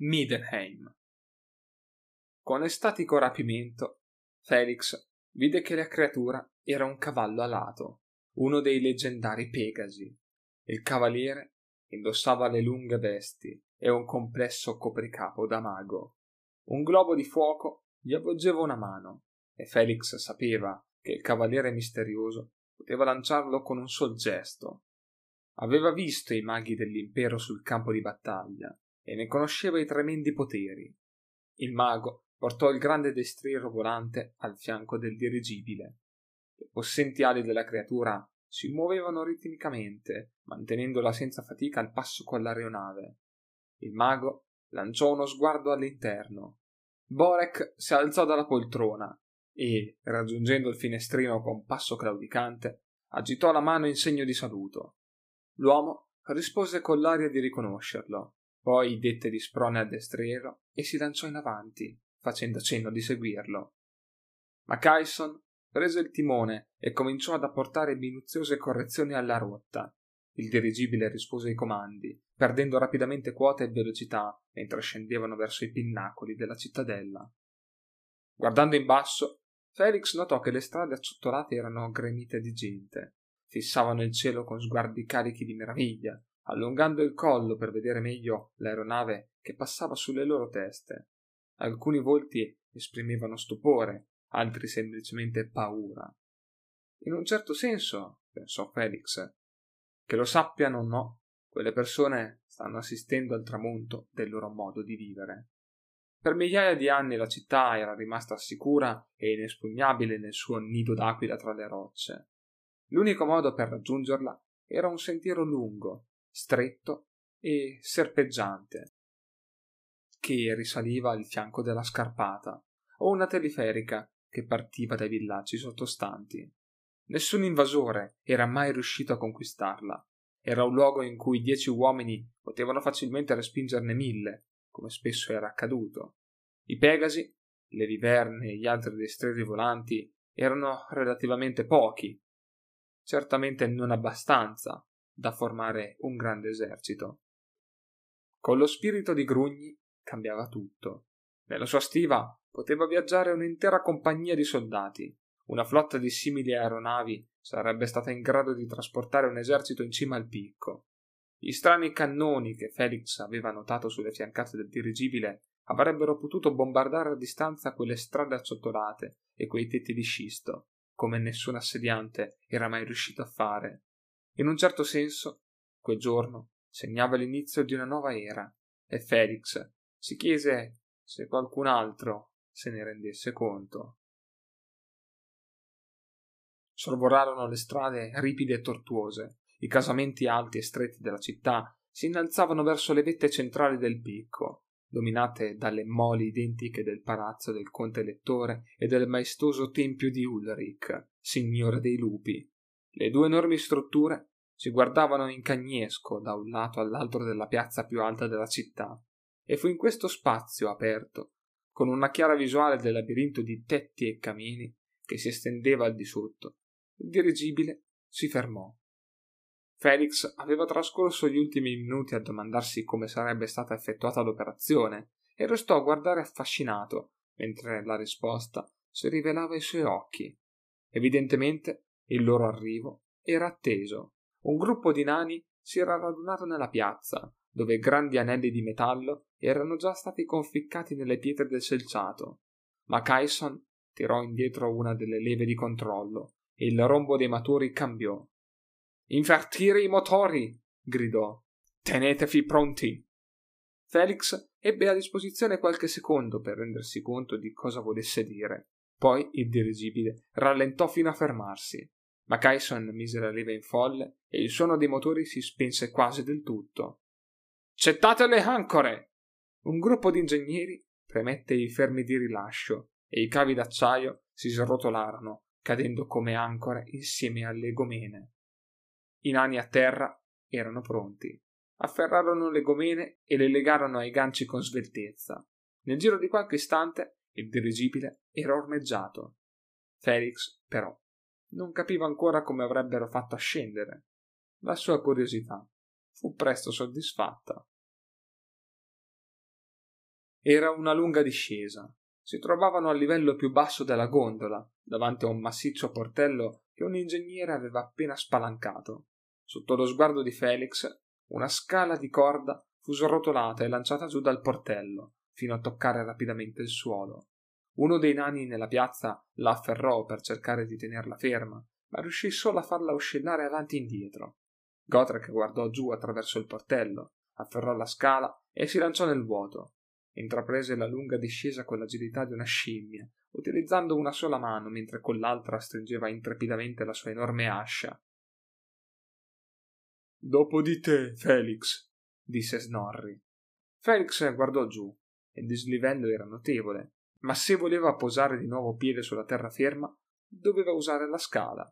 Midenheim. Con estatico rapimento, Felix vide che la creatura era un cavallo alato, uno dei leggendari Pegasi. Il cavaliere indossava le lunghe vesti e un complesso copricapo da mago. Un globo di fuoco gli avvolgeva una mano e Felix sapeva che il cavaliere misterioso poteva lanciarlo con un sol gesto. Aveva visto i maghi dell'impero sul campo di battaglia e ne conosceva i tremendi poteri. Il mago portò il grande destriero volante al fianco del dirigibile. Le possenti ali della creatura si muovevano ritmicamente, mantenendola senza fatica al passo con l'aeronave. Il mago lanciò uno sguardo all'interno. Borek si alzò dalla poltrona e, raggiungendo il finestrino con passo claudicante, agitò la mano in segno di saluto. L'uomo rispose con l'aria di riconoscerlo, poi dette di sprone al destriero e si lanciò in avanti, facendo cenno di seguirlo. Ma Kyson prese il timone e cominciò ad apportare minuziose correzioni alla rotta. Il dirigibile rispose ai comandi, perdendo rapidamente quota e velocità mentre scendevano verso i pinnacoli della cittadella. Guardando in basso, Felix notò che le strade acciottolate erano gremite di gente. Fissavano il cielo con sguardi carichi di meraviglia, allungando il collo per vedere meglio l'aeronave che passava sulle loro teste. Alcuni volti esprimevano stupore, altri semplicemente paura. In un certo senso, pensò Felix, che lo sappiano o no, quelle persone stanno assistendo al tramonto del loro modo di vivere. Per migliaia di anni la città era rimasta sicura e inespugnabile nel suo nido d'aquila tra le rocce. L'unico modo per raggiungerla era un sentiero lungo, stretto e serpeggiante, che risaliva il fianco della scarpata, o una teleferica che partiva dai villaggi sottostanti. Nessun invasore era mai riuscito a conquistarla. Era un luogo in cui dieci uomini potevano facilmente respingerne mille, come spesso era accaduto. I Pegasi, le viverne e gli altri destrieri volanti erano relativamente pochi, certamente non abbastanza da formare un grande esercito. Con lo spirito di Grugni cambiava tutto. Nella sua stiva poteva viaggiare un'intera compagnia di soldati. Una flotta di simili aeronavi sarebbe stata in grado di trasportare un esercito in cima al picco. Gli strani cannoni che Felix aveva notato sulle fiancate del dirigibile avrebbero potuto bombardare a distanza quelle strade acciottolate e quei tetti di scisto, come nessun assediante era mai riuscito a fare. In un certo senso, quel giorno segnava l'inizio di una nuova era e Felix si chiese se qualcun altro se ne rendesse conto. Sorvolarono le strade ripide e tortuose, i casamenti alti e stretti della città si innalzavano verso le vette centrali del picco, dominate dalle moli identiche del palazzo del conte elettore e del maestoso tempio di Ulrich, signore dei lupi. Le due enormi strutture si guardavano in cagnesco da un lato all'altro della piazza più alta della città, e fu in questo spazio aperto, con una chiara visuale del labirinto di tetti e camini che si estendeva al di sotto, il dirigibile si fermò. Felix aveva trascorso gli ultimi minuti a domandarsi come sarebbe stata effettuata l'operazione e restò a guardare affascinato mentre la risposta si rivelava ai suoi occhi. Evidentemente il loro arrivo era atteso. Un gruppo di nani si era radunato nella piazza, dove grandi anelli di metallo erano già stati conficcati nelle pietre del selciato. Ma Kyson tirò indietro una delle leve di controllo e il rombo dei motori cambiò. Invertire i motori! gridò. Tenetevi pronti! Felix ebbe a disposizione qualche secondo per rendersi conto di cosa volesse dire. Poi il dirigibile rallentò fino a fermarsi ma Kyson mise la leva in folle e il suono dei motori si spense quasi del tutto. Gettate le ancore! Un gruppo di ingegneri premette i fermi di rilascio e i cavi d'acciaio si srotolarono, cadendo come ancore insieme alle gomene. I nani a terra erano pronti. Afferrarono le gomene e le legarono ai ganci con sveltezza. Nel giro di qualche istante il dirigibile era ormeggiato. Felix, però, non capiva ancora come avrebbero fatto a scendere. La sua curiosità fu presto soddisfatta. Era una lunga discesa. Si trovavano al livello più basso della gondola, davanti a un massiccio portello che un ingegnere aveva appena spalancato. Sotto lo sguardo di Felix, una scala di corda fu srotolata e lanciata giù dal portello, fino a toccare rapidamente il suolo. Uno dei nani nella piazza la afferrò per cercare di tenerla ferma, ma riuscì solo a farla oscillare avanti e indietro. Gotrek guardò giù attraverso il portello, afferrò la scala e si lanciò nel vuoto. Intraprese la lunga discesa con l'agilità di una scimmia, utilizzando una sola mano mentre con l'altra stringeva intrepidamente la sua enorme ascia. Dopo di te, Felix, disse Snorri. Felix guardò giù. Il dislivello era notevole, ma se voleva posare di nuovo piede sulla terraferma, doveva usare la scala.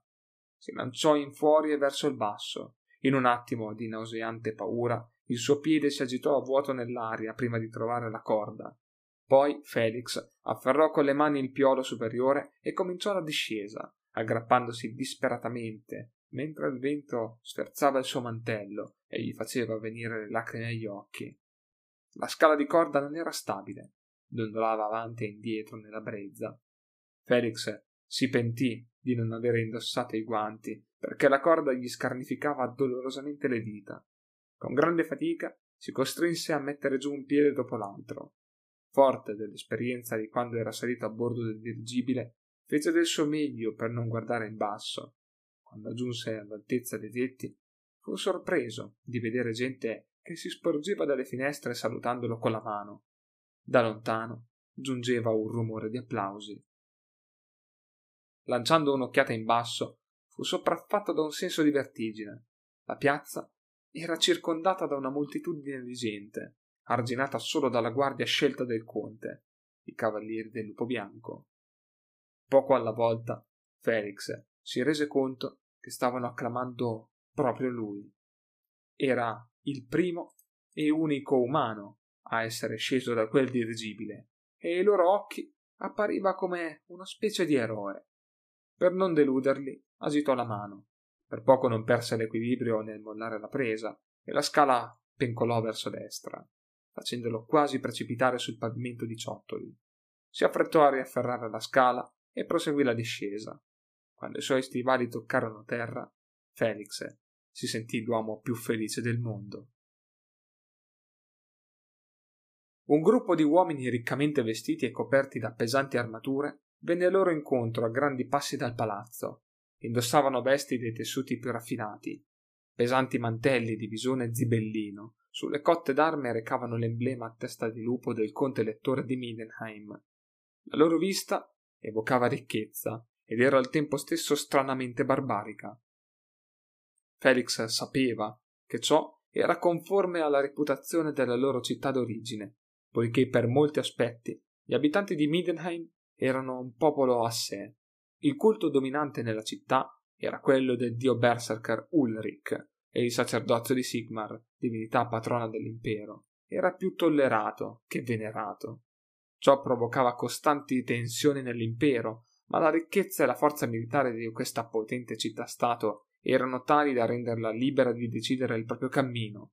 Si lanciò in fuori e verso il basso. In un attimo di nauseante paura, il suo piede si agitò a vuoto nell'aria prima di trovare la corda. Poi Felix afferrò con le mani il piolo superiore e cominciò la discesa, aggrappandosi disperatamente, mentre il vento sferzava il suo mantello e gli faceva venire le lacrime agli occhi. La scala di corda non era stabile, dondolava avanti e indietro nella brezza. Felix si pentì di non avere indossato i guanti, perché la corda gli scarnificava dolorosamente le dita. Con grande fatica si costrinse a mettere giù un piede dopo l'altro. Forte dell'esperienza di quando era salito a bordo del dirigibile, fece del suo meglio per non guardare in basso. Quando giunse all'altezza dei tetti, fu sorpreso di vedere gente che si sporgeva dalle finestre salutandolo con la mano. Da lontano giungeva un rumore di applausi. Lanciando un'occhiata in basso, fu sopraffatto da un senso di vertigine. La piazza era circondata da una moltitudine di gente, arginata solo dalla guardia scelta del conte, i cavalieri del lupo bianco. Poco alla volta, Felix si rese conto che stavano acclamando proprio lui. Era il primo e unico umano a essere sceso da quel dirigibile, e ai loro occhi appariva come una specie di eroe. Per non deluderli, agitò la mano. Per poco non perse l'equilibrio nel mollare la presa e la scala pencolò verso destra, facendolo quasi precipitare sul pavimento di ciottoli. Si affrettò a riafferrare la scala e proseguì la discesa. Quando i suoi stivali toccarono terra, Felix si sentì l'uomo più felice del mondo. Un gruppo di uomini riccamente vestiti e coperti da pesanti armature venne loro incontro a grandi passi dal palazzo Indossavano vesti dei tessuti più raffinati, pesanti mantelli di visone zibellino, sulle cotte d'arme recavano l'emblema a testa di lupo del conte elettore di Mindenheim. La loro vista evocava ricchezza ed era al tempo stesso stranamente barbarica. Felix sapeva che ciò era conforme alla reputazione della loro città d'origine, poiché per molti aspetti gli abitanti di Mindenheim erano un popolo a sé, il culto dominante nella città era quello del dio berserker Ulrich e il sacerdozio di Sigmar, divinità patrona dell'impero, era più tollerato che venerato. Ciò provocava costanti tensioni nell'impero, ma la ricchezza e la forza militare di questa potente città-stato erano tali da renderla libera di decidere il proprio cammino.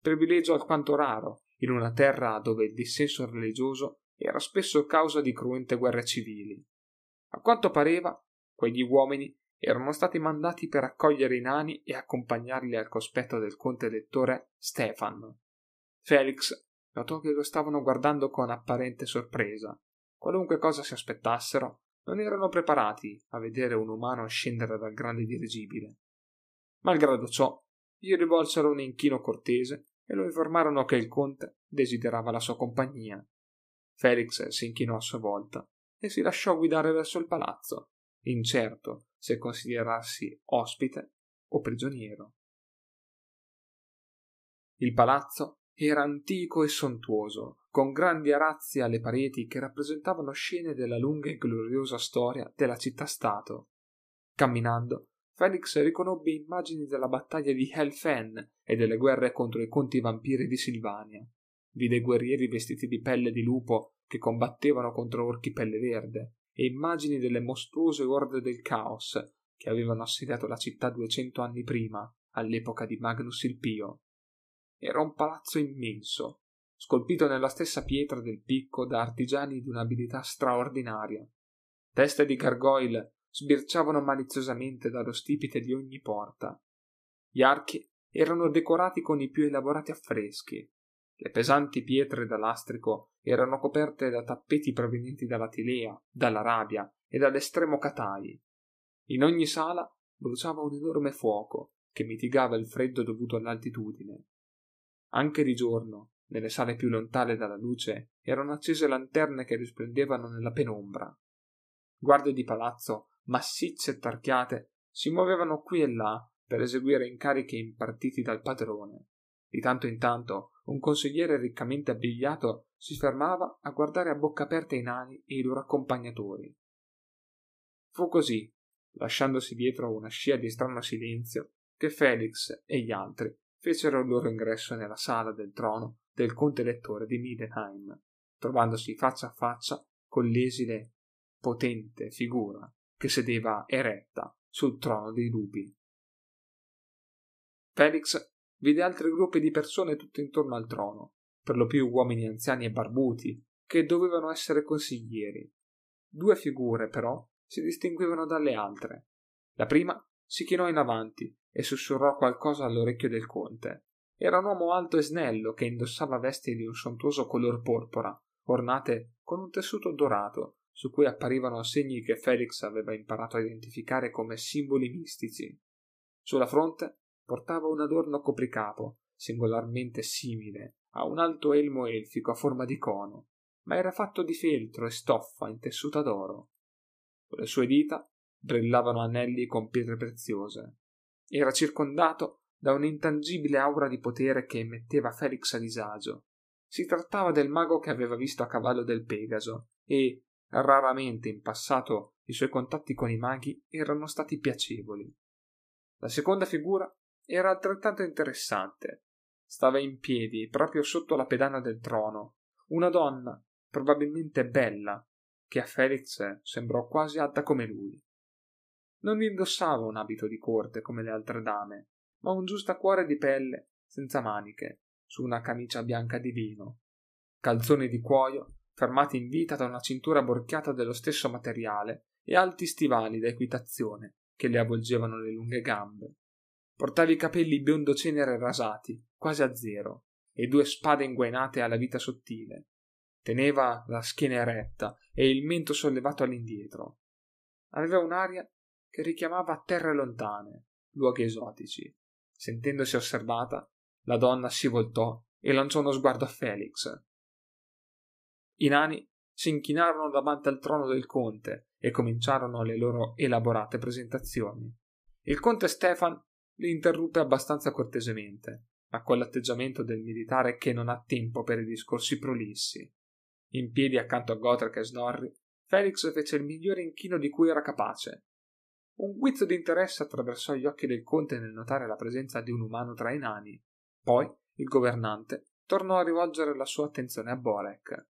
Privilegio alquanto raro in una terra dove il dissenso religioso era spesso causa di cruente guerre civili. A quanto pareva, quegli uomini erano stati mandati per accogliere i nani e accompagnarli al cospetto del conte elettore Stefan. Felix notò che lo stavano guardando con apparente sorpresa. Qualunque cosa si aspettassero, non erano preparati a vedere un umano scendere dal grande dirigibile. Malgrado ciò, gli rivolsero un inchino cortese e lo informarono che il conte desiderava la sua compagnia. Felix si inchinò a sua volta e si lasciò guidare verso il palazzo, incerto se considerarsi ospite o prigioniero. Il palazzo era antico e sontuoso, con grandi arazzi alle pareti che rappresentavano scene della lunga e gloriosa storia della città-stato. Camminando, Felix riconobbe immagini della battaglia di Helfen e delle guerre contro i conti vampiri di Silvania. Vide guerrieri vestiti di pelle di lupo che combattevano contro orchi pelle verde, e immagini delle mostruose orde del caos che avevano assediato la città duecento anni prima, all'epoca di Magnus il Pio. Era un palazzo immenso, scolpito nella stessa pietra del picco da artigiani di un'abilità straordinaria. Teste di gargoyle sbirciavano maliziosamente dallo stipite di ogni porta. Gli archi erano decorati con i più elaborati affreschi. Le pesanti pietre da lastrico erano coperte da tappeti provenienti dalla Tilea, dall'Arabia e dall'estremo Catai. In ogni sala bruciava un enorme fuoco che mitigava il freddo dovuto all'altitudine. Anche di giorno, nelle sale più lontane dalla luce, erano accese lanterne che risplendevano nella penombra. Guardie di palazzo, massicce e tarchiate, si muovevano qui e là per eseguire incarichi impartiti dal padrone. Di tanto in tanto un consigliere riccamente abbigliato si fermava a guardare a bocca aperta i nani e i loro accompagnatori. Fu così, lasciandosi dietro una scia di strano silenzio, che Felix e gli altri fecero il loro ingresso nella sala del trono del conte elettore di Midenheim, trovandosi faccia a faccia con l'esile, potente figura che sedeva eretta sul trono dei lupi. Felix vide altri gruppi di persone tutto intorno al trono, per lo più uomini anziani e barbuti, che dovevano essere consiglieri. Due figure, però, si distinguevano dalle altre. La prima si chinò in avanti e sussurrò qualcosa all'orecchio del conte. Era un uomo alto e snello che indossava vesti di un sontuoso color porpora, ornate con un tessuto dorato, su cui apparivano segni che Felix aveva imparato a identificare come simboli mistici. Sulla fronte portava un adorno copricapo, singolarmente simile a un alto elmo elfico a forma di cono, ma era fatto di feltro e stoffa intessuta d'oro. Con le sue dita brillavano anelli con pietre preziose. Era circondato da un'intangibile aura di potere che metteva Felix a disagio. Si trattava del mago che aveva visto a cavallo del Pegaso e, raramente in passato, i suoi contatti con i maghi erano stati piacevoli. La seconda figura era altrettanto interessante. Stava in piedi proprio sotto la pedana del trono, una donna, probabilmente bella, che a Felix sembrò quasi alta come lui. Non indossava un abito di corte come le altre dame, ma un giustacuore di pelle senza maniche, su una camicia bianca di vino, calzoni di cuoio fermati in vita da una cintura borchiata dello stesso materiale e alti stivali da equitazione che le avvolgevano le lunghe gambe. Portava i capelli biondo cenere rasati, quasi a zero, e due spade inguainate alla vita sottile. Teneva la schiena eretta e il mento sollevato all'indietro. Aveva un'aria che richiamava terre lontane, luoghi esotici. Sentendosi osservata, la donna si voltò e lanciò uno sguardo a Felix. I nani si inchinarono davanti al trono del conte e cominciarono le loro elaborate presentazioni. Il conte Stefan li interruppe abbastanza cortesemente, ma con l'atteggiamento del militare che non ha tempo per i discorsi prolissi. In piedi accanto a Gotrek e Snorri, Felix fece il migliore inchino di cui era capace. Un guizzo di interesse attraversò gli occhi del conte nel notare la presenza di un umano tra i nani. Poi il governante tornò a rivolgere la sua attenzione a Borek.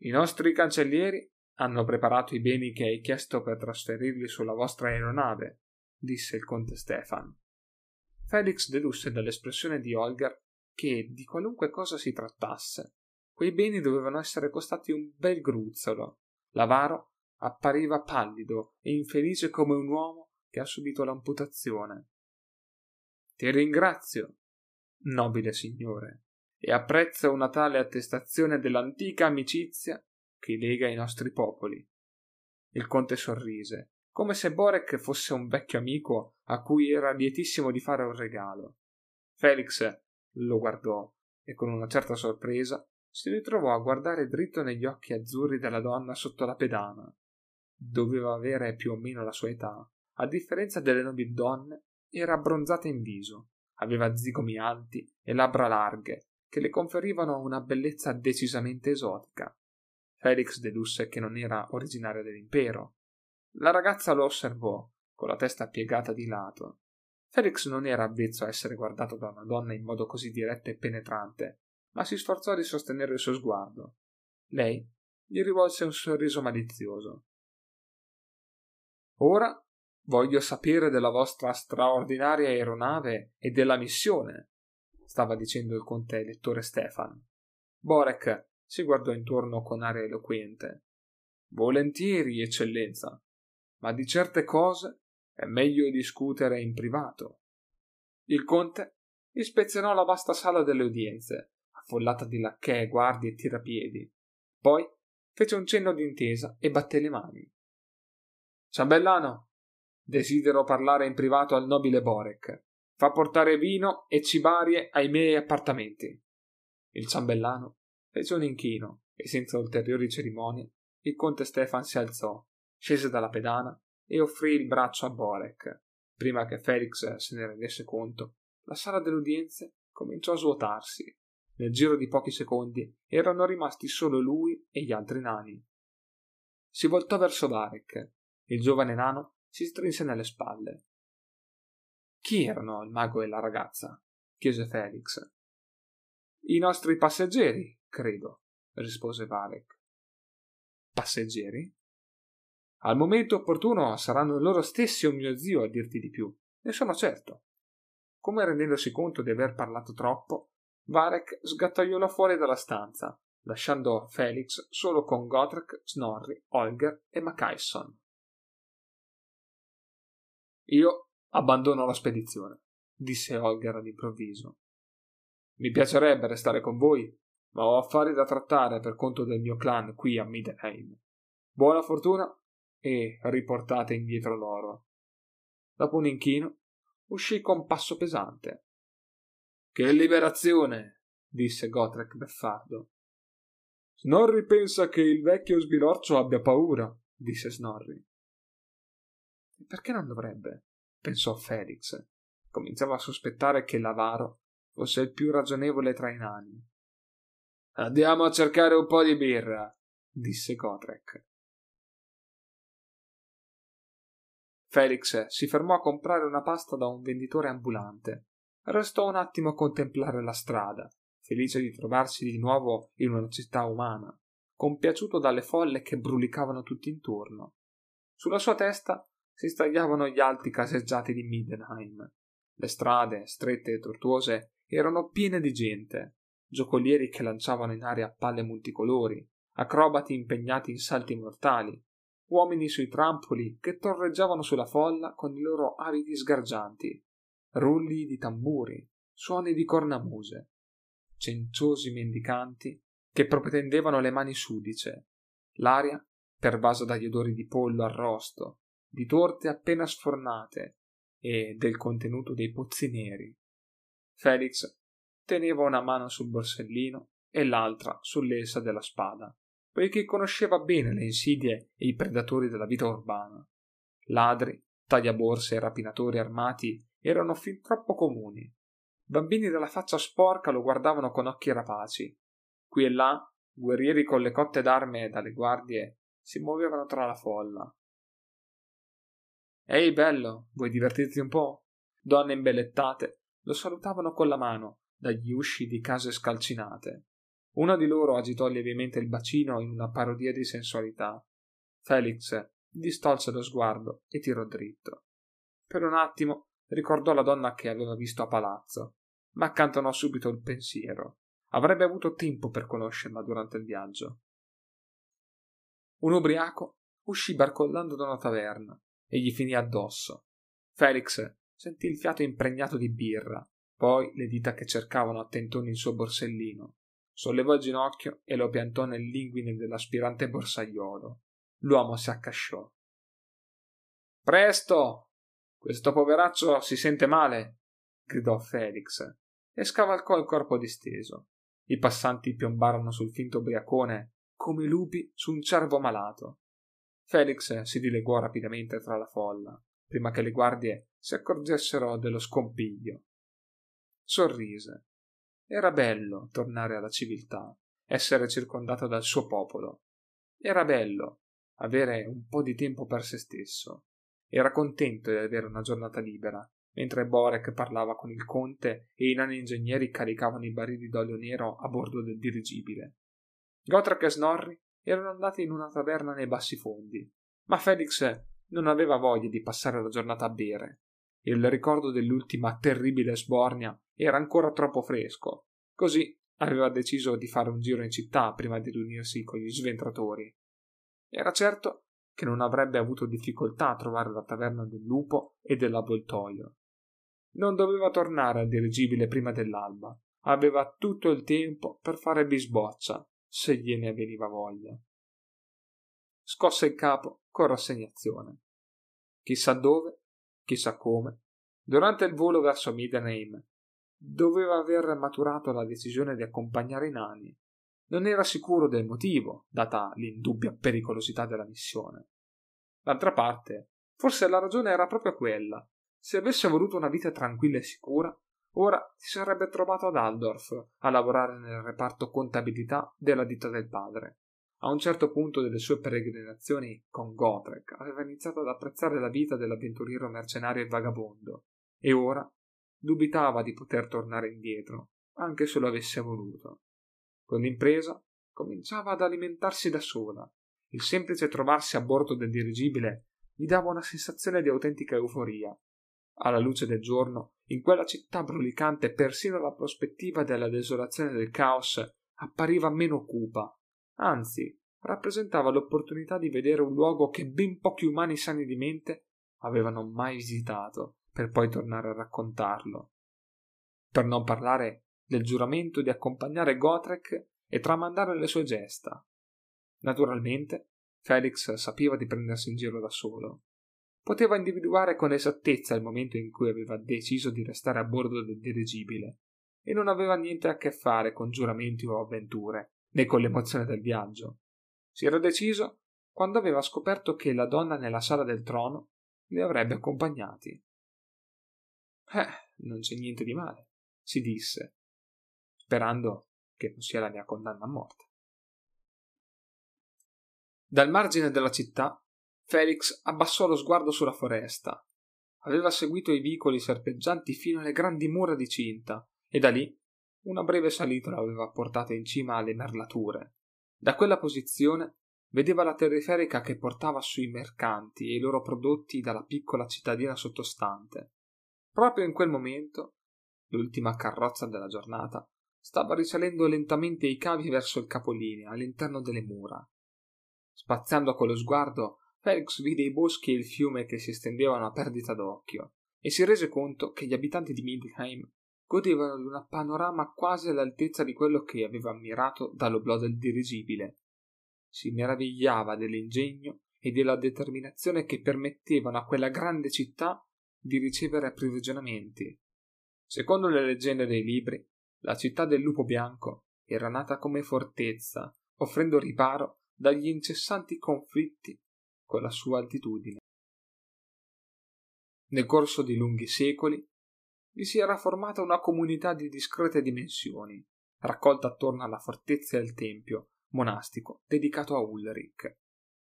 I nostri cancellieri hanno preparato i beni che hai chiesto per trasferirli sulla vostra aeronave, disse il conte Stefan. Felix dedusse dall'espressione di Olgar che di qualunque cosa si trattasse, quei beni dovevano essere costati un bel gruzzolo. L'avaro appariva pallido e infelice come un uomo che ha subito l'amputazione. Ti ringrazio, nobile signore, e apprezzo una tale attestazione dell'antica amicizia che lega i nostri popoli. Il conte sorrise come se Borek fosse un vecchio amico a cui era lietissimo di fare un regalo. Felix lo guardò e con una certa sorpresa si ritrovò a guardare dritto negli occhi azzurri della donna sotto la pedana. Doveva avere più o meno la sua età. A differenza delle nobili donne, era abbronzata in viso, aveva zigomi alti e labbra larghe, che le conferivano una bellezza decisamente esotica. Felix dedusse che non era originaria dell'impero, la ragazza lo osservò, con la testa piegata di lato. Felix non era avvezzo a essere guardato da una donna in modo così diretto e penetrante, ma si sforzò di sostenere il suo sguardo. Lei gli rivolse un sorriso malizioso. Ora voglio sapere della vostra straordinaria aeronave e della missione. Stava dicendo il conte elettore Stefan. Borek si guardò intorno con aria eloquente. Volentieri, eccellenza, ma di certe cose è meglio discutere in privato. Il conte ispezionò la vasta sala delle udienze, affollata di lacchè, guardie e tirapiedi. Poi fece un cenno d'intesa e batté le mani. Ciambellano, desidero parlare in privato al nobile Borek. Fa portare vino e cibarie ai miei appartamenti. Il ciambellano fece un inchino e senza ulteriori cerimonie il conte Stefan si alzò, scese dalla pedana e offrì il braccio a Borek. Prima che Felix se ne rendesse conto, la sala delle udienze cominciò a svuotarsi. Nel giro di pochi secondi erano rimasti solo lui e gli altri nani. Si voltò verso Barek. Il giovane nano si strinse nelle spalle. Chi erano il mago e la ragazza? chiese Felix. I nostri passeggeri, credo, rispose Varek. Passeggeri? Al momento opportuno saranno loro stessi o mio zio a dirti di più, ne sono certo. Come rendendosi conto di aver parlato troppo, Varek sgattaiolò fuori dalla stanza, lasciando Felix solo con Godric, Snorri, Olger e Macaisson. Io abbandono la spedizione, disse Olger all'improvviso. Mi piacerebbe restare con voi, ma ho affari da trattare per conto del mio clan qui a Midenheim. Buona fortuna e riportate indietro l'oro. Dopo un inchino, uscì con passo pesante. Che liberazione! disse Gotrek beffardo. Snorri pensa che il vecchio sbiroccio abbia paura, disse Snorri. Perché non dovrebbe? Pensò Felix. Cominciava a sospettare che l'avaro fosse il più ragionevole tra i nani. Andiamo a cercare un po' di birra, disse Gotrek. Felix si fermò a comprare una pasta da un venditore ambulante. Restò un attimo a contemplare la strada, felice di trovarsi di nuovo in una città umana, compiaciuto dalle folle che brulicavano tutt'intorno. Sulla sua testa si stagliavano gli alti caseggiati di Middenheim. Le strade, strette e tortuose, erano piene di gente, giocolieri che lanciavano in aria palle multicolori, acrobati impegnati in salti mortali, uomini sui trampoli che torreggiavano sulla folla con i loro abiti sgargianti, rulli di tamburi, suoni di cornamuse, cenciosi mendicanti che propendevano le mani sudice, l'aria pervasa dagli odori di pollo arrosto, di torte appena sfornate e del contenuto dei pozzi neri. Felix teneva una mano sul borsellino e l'altra sull'elsa della spada poiché conosceva bene le insidie e i predatori della vita urbana. Ladri, tagliaborse e rapinatori armati erano fin troppo comuni. Bambini dalla faccia sporca lo guardavano con occhi rapaci. Qui e là, guerrieri con le cotte d'arme dalle guardie si muovevano tra la folla. Ehi, bello, vuoi divertirti un po'? Donne imbellettate lo salutavano con la mano dagli usci di case scalcinate. Una di loro agitò lievemente il bacino in una parodia di sensualità. Felix distolse lo sguardo e tirò dritto. Per un attimo ricordò la donna che aveva visto a palazzo, ma accantonò subito il pensiero. Avrebbe avuto tempo per conoscerla durante il viaggio. Un ubriaco uscì barcollando da una taverna e gli finì addosso. Felix sentì il fiato impregnato di birra, poi le dita che cercavano a tentoni il suo borsellino sollevò il ginocchio e lo piantò nell'inguine dell'aspirante borsaiolo. L'uomo si accasciò. Presto! Questo poveraccio si sente male! gridò Felix e scavalcò il corpo disteso. I passanti piombarono sul finto ubriacone come lupi su un cervo malato. Felix si dileguò rapidamente tra la folla, prima che le guardie si accorgessero dello scompiglio. Sorrise era bello tornare alla civiltà, essere circondato dal suo popolo. Era bello avere un po' di tempo per se stesso. Era contento di avere una giornata libera, mentre Borek parlava con il conte e i nani ingegneri caricavano i barili d'olio nero a bordo del dirigibile. Gotrak e Snorri erano andati in una taverna nei bassi fondi, ma Felix non aveva voglia di passare la giornata a bere. Il ricordo dell'ultima terribile sbornia era ancora troppo fresco, così aveva deciso di fare un giro in città prima di riunirsi con gli sventratori. Era certo che non avrebbe avuto difficoltà a trovare la taverna del lupo e dell'avvoltoio. Non doveva tornare al dirigibile prima dell'alba, aveva tutto il tempo per fare bisboccia, se gliene veniva voglia. Scosse il capo con rassegnazione. Chissà dove, chissà come, durante il volo verso Middenheim, doveva aver maturato la decisione di accompagnare i nani. Non era sicuro del motivo, data l'indubbia pericolosità della missione. D'altra parte, forse la ragione era proprio quella. Se avesse voluto una vita tranquilla e sicura, ora si sarebbe trovato ad Aldorf a lavorare nel reparto contabilità della ditta del padre. A un certo punto delle sue peregrinazioni con Gotrek aveva iniziato ad apprezzare la vita dell'avventuriero mercenario e vagabondo, e ora dubitava di poter tornare indietro, anche se lo avesse voluto. Con l'impresa cominciava ad alimentarsi da sola. Il semplice trovarsi a bordo del dirigibile gli dava una sensazione di autentica euforia. Alla luce del giorno, in quella città brulicante, persino la prospettiva della desolazione del caos appariva meno cupa anzi rappresentava l'opportunità di vedere un luogo che ben pochi umani sani di mente avevano mai visitato per poi tornare a raccontarlo. Per non parlare del giuramento di accompagnare Gotrek e tramandare le sue gesta. Naturalmente, Felix sapeva di prendersi in giro da solo. Poteva individuare con esattezza il momento in cui aveva deciso di restare a bordo del dirigibile e non aveva niente a che fare con giuramenti o avventure né con l'emozione del viaggio. Si era deciso quando aveva scoperto che la donna nella sala del trono li avrebbe accompagnati. Eh, non c'è niente di male, si disse, sperando che non sia la mia condanna a morte. Dal margine della città, Felix abbassò lo sguardo sulla foresta. Aveva seguito i vicoli serpeggianti fino alle grandi mura di cinta e da lì una breve salita l'aveva portata in cima alle merlature. Da quella posizione vedeva la terriferica che portava sui mercanti e i loro prodotti dalla piccola cittadina sottostante. Proprio in quel momento, l'ultima carrozza della giornata stava risalendo lentamente i cavi verso il capolinea all'interno delle mura. Spaziando con lo sguardo, Felix vide i boschi e il fiume che si estendevano a perdita d'occhio e si rese conto che gli abitanti di Midheim godevano di un panorama quasi all'altezza di quello che aveva ammirato dall'oblò del dirigibile. Si meravigliava dell'ingegno e della determinazione che permettevano a quella grande città di ricevere approvvigionamenti. Secondo le leggende dei libri, la città del lupo bianco era nata come fortezza, offrendo riparo dagli incessanti conflitti con la sua altitudine. Nel corso di lunghi secoli vi si era formata una comunità di discrete dimensioni, raccolta attorno alla fortezza e al tempio monastico dedicato a Ulrich.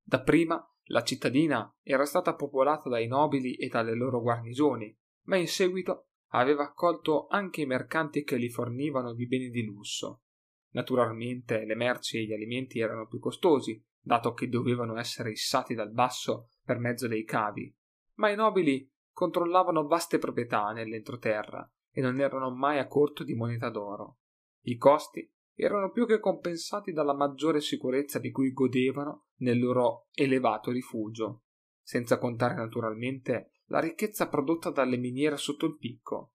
Dapprima la cittadina era stata popolata dai nobili e dalle loro guarnigioni, ma in seguito aveva accolto anche i mercanti che li fornivano di beni di lusso. Naturalmente le merci e gli alimenti erano più costosi, dato che dovevano essere issati dal basso per mezzo dei cavi, ma i nobili controllavano vaste proprietà nell'entroterra e non erano mai a corto di moneta d'oro. I costi erano più che compensati dalla maggiore sicurezza di cui godevano nel loro elevato rifugio, senza contare naturalmente la ricchezza prodotta dalle miniere sotto il picco.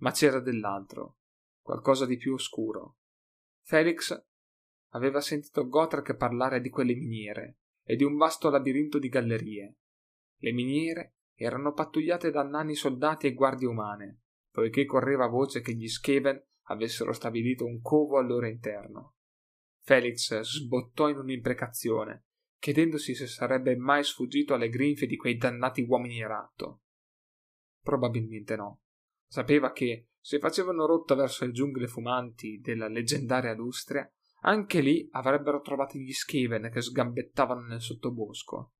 Ma c'era dell'altro, qualcosa di più oscuro. Felix aveva sentito Gotrek parlare di quelle miniere e di un vasto labirinto di gallerie. Le miniere erano pattugliate da nani soldati e guardie umane, poiché correva voce che gli Skaven avessero stabilito un covo al loro interno. Felix sbottò in un'imprecazione, chiedendosi se sarebbe mai sfuggito alle grinfie di quei dannati uomini ratto. Probabilmente no. Sapeva che, se facevano rotta verso le giungle fumanti della leggendaria Lustria, anche lì avrebbero trovato gli Skaven che sgambettavano nel sottobosco.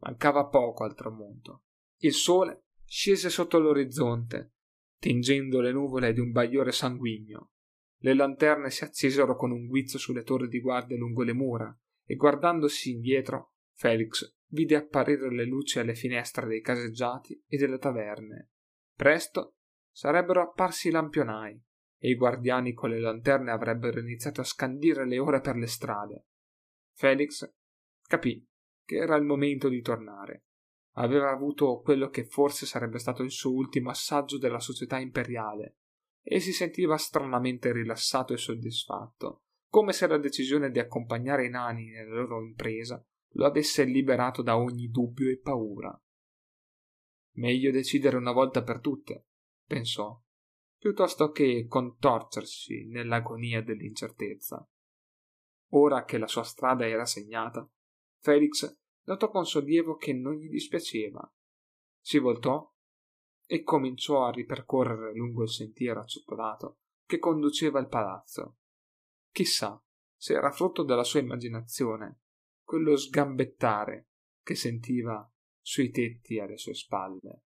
Mancava poco al tramonto. Il sole scese sotto l'orizzonte, tingendo le nuvole di un bagliore sanguigno. Le lanterne si accesero con un guizzo sulle torri di guardia lungo le mura, e guardandosi indietro, Felix vide apparire le luci alle finestre dei caseggiati e delle taverne. Presto sarebbero apparsi i lampionai e i guardiani con le lanterne avrebbero iniziato a scandire le ore per le strade. Felix capì che era il momento di tornare. Aveva avuto quello che forse sarebbe stato il suo ultimo assaggio della società imperiale e si sentiva stranamente rilassato e soddisfatto, come se la decisione di accompagnare i nani nella loro impresa lo avesse liberato da ogni dubbio e paura. Meglio decidere una volta per tutte, pensò, piuttosto che contorcersi nell'agonia dell'incertezza. Ora che la sua strada era segnata, Felix notò con sollievo che non gli dispiaceva. Si voltò e cominciò a ripercorrere lungo il sentiero acciottolato che conduceva al palazzo. Chissà se era frutto della sua immaginazione quello sgambettare che sentiva sui tetti alle sue spalle.